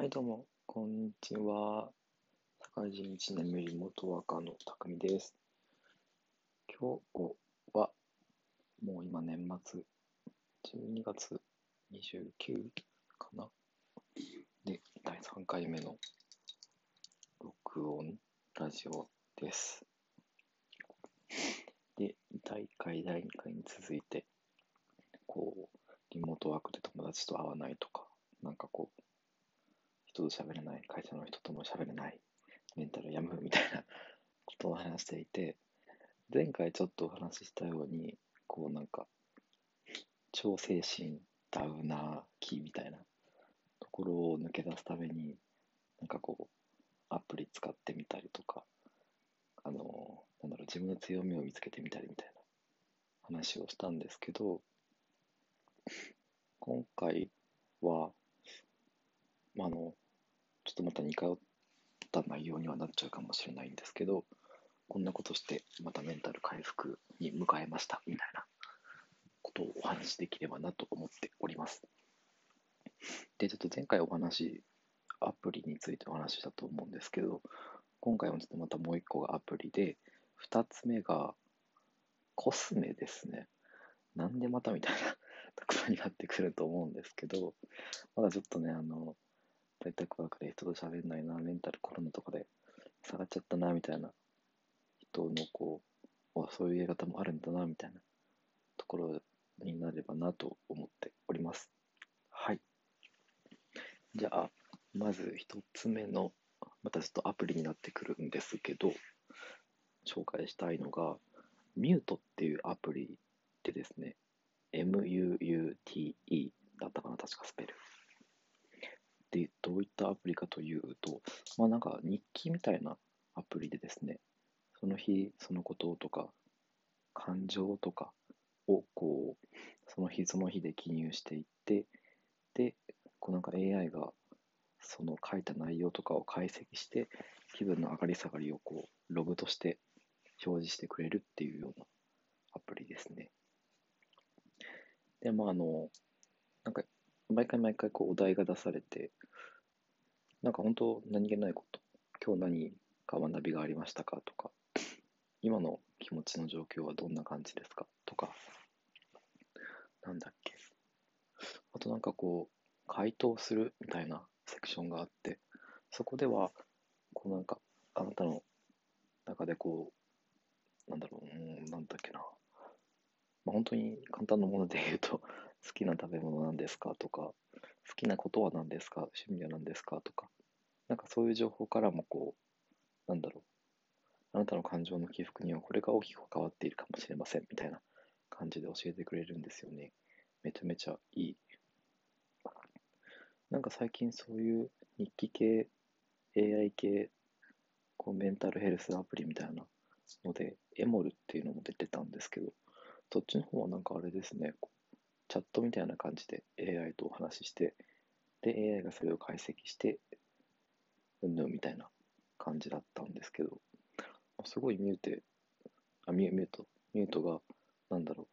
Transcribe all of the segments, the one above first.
はい、どうも、こんにちは。社会人1年目リモートワーカーの匠です。今日は、もう今年末、12月29かなで、第3回目の録音ラジオです。で、第1回、第2回に続いて、こう、リモートワークで友達と会わないとか、なんかこう、人と喋れない、会社の人とも喋れない、メンタルやむみたいな ことを話していて、前回ちょっとお話ししたように、こうなんか、超精神ダウナー期みたいなところを抜け出すために、なんかこう、アプリ使ってみたりとか、あの、なんだろう、自分の強みを見つけてみたりみたいな話をしたんですけど、今回は、まあ、あの、ちょっとまた似通った内容にはなっちゃうかもしれないんですけど、こんなことしてまたメンタル回復に向かえましたみたいなことをお話しできればなと思っております。で、ちょっと前回お話、アプリについてお話ししたと思うんですけど、今回もちょっとまたもう一個がアプリで、二つ目がコスメですね。なんでまたみたいなところになってくると思うんですけど、まだちょっとね、あの、在宅ワークで人と喋んないな、メンタルコロナとかで下がっちゃったな、みたいな人のこう、おそういうやり方もあるんだな、みたいなところになればなと思っております。はい。じゃあ、まず一つ目の、またちょっとアプリになってくるんですけど、紹介したいのが、ミュートっていうアプリでですね、MUUTE だったかな、確かスペル。で、どういったアプリかというと、まあなんか日記みたいなアプリでですね、その日そのこととか、感情とかをこう、その日その日で記入していって、で、こうなんか AI がその書いた内容とかを解析して、気分の上がり下がりをこう、ログとして表示してくれるっていうようなアプリですね。で、まああの、なんか毎回毎回こうお題が出されて、なんか本当何気ないこと、今日何か学びがありましたかとか、今の気持ちの状況はどんな感じですかとか、なんだっけ。あとなんかこう、回答するみたいなセクションがあって、そこでは、こうなんか、あなたの中でこう、なんだろう、うん、なんだっけな。まあ、本当に簡単なもので言うと、好きな食べ物なんですか？とか、好きなことは何ですか？趣味は何ですか？とか、なんかそういう情報からもこう、なんだろう、あなたの感情の起伏にはこれが大きく関わっているかもしれませんみたいな感じで教えてくれるんですよね。めちゃめちゃいい。なんか最近そういう日記系、AI 系、こうメンタルヘルスアプリみたいなので、エモルっていうのも出てたんですけど、そっちの方はなんかあれですね、チャットみたいな感じで AI とお話しして、で、AI がそれを解析して、うんぬんみたいな感じだったんですけど、すごいミューテ、あ、ミュミュート、ミュートが、なんだろ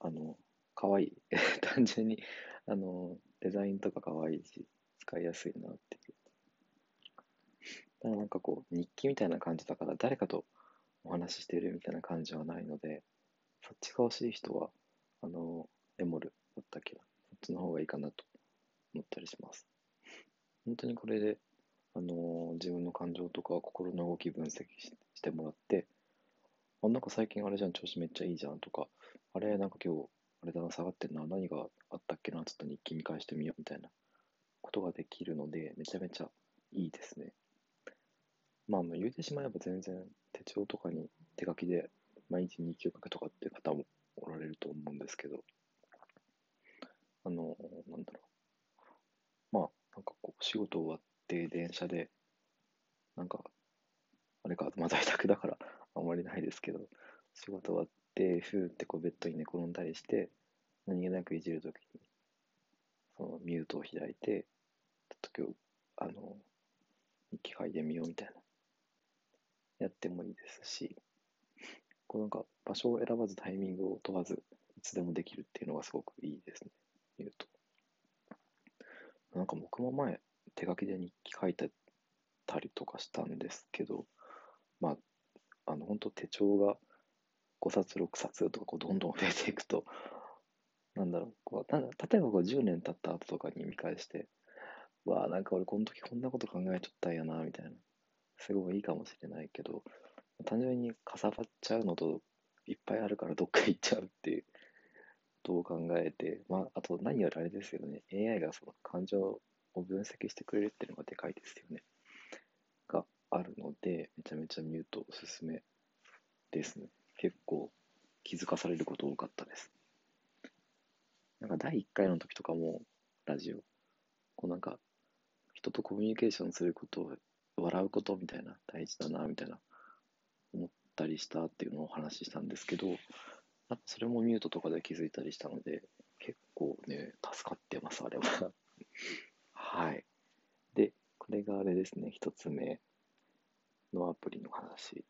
う、あの、かわいい。単純に、あの、デザインとかかわいいし、使いやすいなっていう。ただなんかこう、日記みたいな感じだから、誰かとお話ししてるみたいな感じはないので、そっちが欲しい人は、あの、エモルだったっけな。そっちの方がいいかなと思ったりします。本当にこれで、あの自分の感情とか心の動き分析ししてもらって、あ、なんか最近あれじゃん、調子めっちゃいいじゃんとか、あれ、なんか今日、あれだな、下がってんな、何があったっけな、ちょっと日記見返してみようみたいなことができるので、めちゃめちゃいいですね。まあ、まあ言うてしまえば全然手帳とかに手書きで毎日日記を書くとかっていう方もおられると思うんですけど、あの、なんだろう。まあ、なんかこう、仕事終わって電車で、なんか、あれか、まあ在宅だからあんまりないですけど、仕事終わって、ふーってこうベッドに寝転んだりして、何気なくいじるときに、そのミュートを開いて、ちょっと今日、あの、日記書いてみようみたいな、やってもいいですし、こうなんか場所を選ばずタイミングを問わず、いつでもできるっていうのがすごくいいですね、言うと。なんか僕も前、手書きで日記書いてたりとかしたんですけど、まあ、あの、本当手帳が5冊、6冊とかこうどんどん増えていくと、なんだろう、こうた例えばこう10年経った後とかに見返して、わあ、なんか俺この時こんなこと考えちゃったんやな、みたいな。すごいいいかもしれないけど、単純にかさばっちゃうのと、いっぱいあるからどっか行っちゃうっていうことを考えて、まあ、あと何よりあれですけどね、AI がその感情を分析してくれるっていうのがでかいですよね。があるので、めちゃめちゃミュートおすすめですね。結構気づかされること多かったです。なんか第1回の時とかも、ラジオ、こうなんか、人とコミュニケーションすることを、笑うことみたいな、大事だな、みたいな、思ったりしたっていうのをお話ししたんですけど、なんかそれもミュートとかで気づいたりしたので、結構ね、助かってます、あれは はい。で、これがあれですね、一つ目のアプリの話。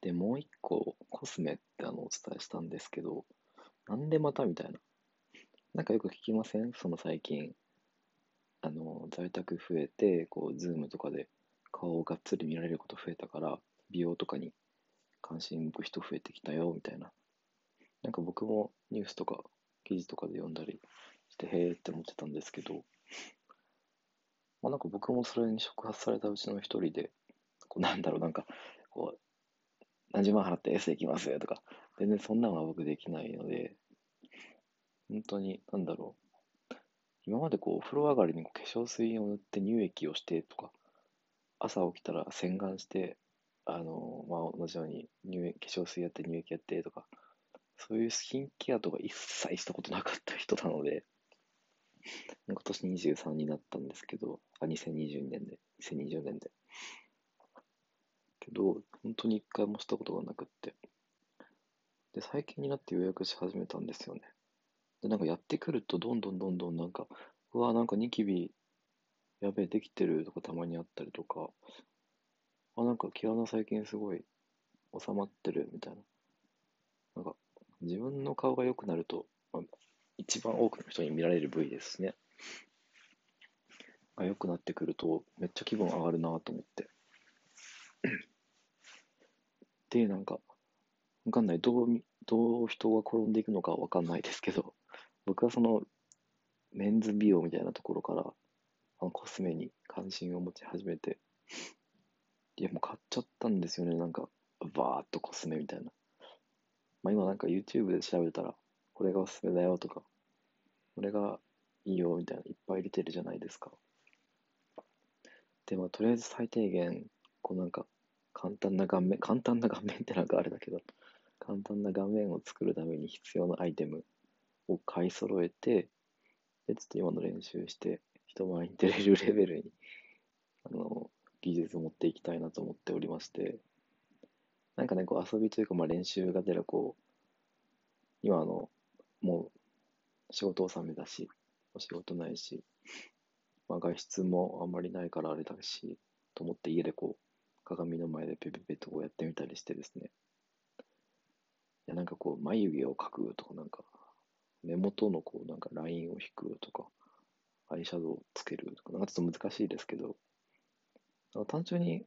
で、もう一個、コスメってあのお伝えしたんですけど、なんでまたみたいな。なんかよく聞きません？その最近。あの、在宅増えて、こう、ズームとかで顔をがっつり見られること増えたから、美容とかに関心向く人増えてきたよ、みたいな。なんか僕もニュースとか記事とかで読んだりして、へーって思ってたんですけど、まあなんか僕もそれに触発されたうちの一人で、こうなんだろう、なんか、こう、何十万払ってエス行きますとか、全然そんなのは僕できないので、本当に、なんだろう。今までこう、お風呂上がりに化粧水を塗って乳液をしてとか、朝起きたら洗顔して、あの、まあ、同じように乳液化粧水やって乳液やってとか、そういうスキンケアとか一切したことなかった人なので、今年23になったんですけど、あ、2022年で、2020年で。けど、本当に一回もしたことがなくって。で、最近になって予約し始めたんですよね。で、なんかやってくると、どんどんどんどんなんか、うわ、なんかニキビ、やべえ、できてるとかたまにあったりとか、あ、なんか毛穴最近すごい収まってるみたいな。なんか、自分の顔が良くなると、まあ、一番多くの人に見られる部位ですね。が良くなってくると、めっちゃ気分上がるなと思って。で、なんか、わかんない。どう、どう人が転んでいくのかわかんないですけど、僕はその、メンズ美容みたいなところから、あのコスメに関心を持ち始めて、いや、もう買っちゃったんですよね。なんか、バーっとコスメみたいな。まあ今なんか YouTube で調べたら、これがおすすめだよとか、これがいいよみたいな、いっぱい入れてるじゃないですか。で、まあとりあえず最低限、こうなんか、簡単な顔面、簡単な顔面ってなんかあれだけど、簡単な画面を作るために必要なアイテムを買い揃えて、で、ちょっと今の練習して、人前に出れるレベルに、あの、技術を持っていきたいなと思っておりまして、なんかね、こう遊びというか、まあ練習が出る、こう、今あの、もう仕事納めだし、お仕事ないし、まあ外出もあんまりないからあれだし、と思って家でこう、鏡の前でペペペとこうやってみたりしてですね、いや、なんかこう、眉毛を描くとか、なんか、目元のこう、なんかラインを引くとか、アイシャドウをつけるとか、なんかちょっと難しいですけど、単純に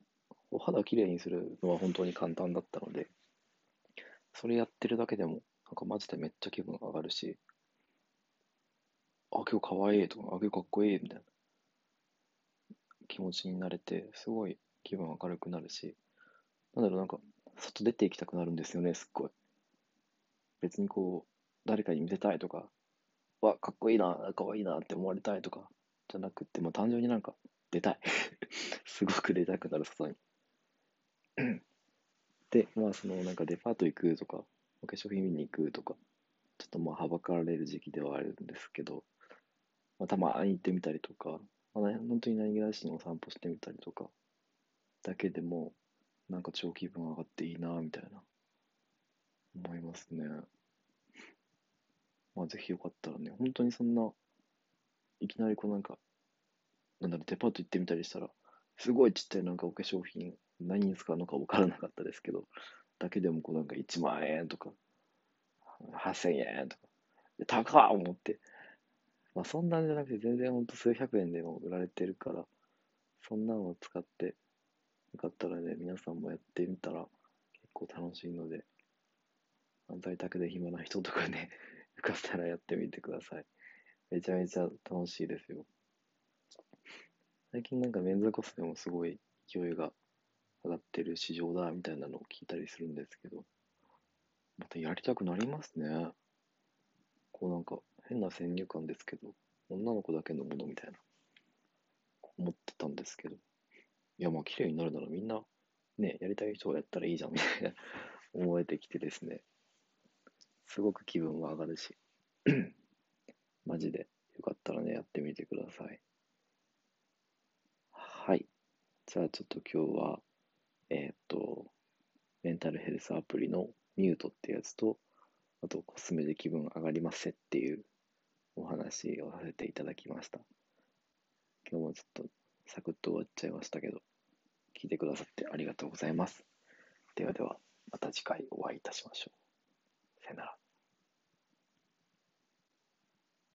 お肌きれいにするのは本当に簡単だったので、それやってるだけでも、なんかマジでめっちゃ気分上がるし、あ、今日かわいいとか、あ、今日かっこいいみたいな気持ちになれて、すごい気分明るくなるし、なんだろう、なんか、外出て行きたくなるんですよね、すっごい。別にこう、誰かに見せたいとか、わ、かっこいいな、かわいいなって思われたいとか、じゃなくて、もう単純になんか、出たい。すごく出たくなる、外に。で、まあ、その、なんかデパート行くとか、お化粧品見に行くとか、ちょっとまあ、はばかられる時期ではあるんですけど、まあ、たまに行ってみたりとか、まあ、本当に何気なしにお散歩してみたりとか、だけでも、なんか超気分上がっていいな、みたいな、思いますね。まあ、ぜひよかったらね、本当にそんな、いきなりこうなんか、なんだろう、デパート行ってみたりしたら、すごいちっちゃいなんかお化粧品、何に使うのか分からなかったですけど、だけでもこうなんか1万円とか、8000円とか、高っ思って、まあそんなんじゃなくて全然ほんと数百円でも売られてるから、そんなのを使って、よかったらね、皆さんもやってみたら結構楽しいので、在宅で暇な人とかね、よかったらやってみてください。めちゃめちゃ楽しいですよ。最近なんかメンズコスメもすごい勢いが上がってる市場だみたいなのを聞いたりするんですけど、またやりたくなりますね。こうなんか変な先入観ですけど、女の子だけのものみたいな思ってたんですけど、いやまあ綺麗になるならみんなね、やりたい人がやったらいいじゃんみたいな思えてきてですね、すごく気分は上がるし、マジでよかったらね、やってみてください。はい。じゃあちょっと今日は、えーっと、メンタルヘルスアプリのミュートってやつと、あとコスメで気分上がりますせっていうお話をさせていただきました。今日もちょっとサクッと終わっちゃいましたけど、聞いてくださってありがとうございます。ではでは、また次回お会いいたしましょう。さよなら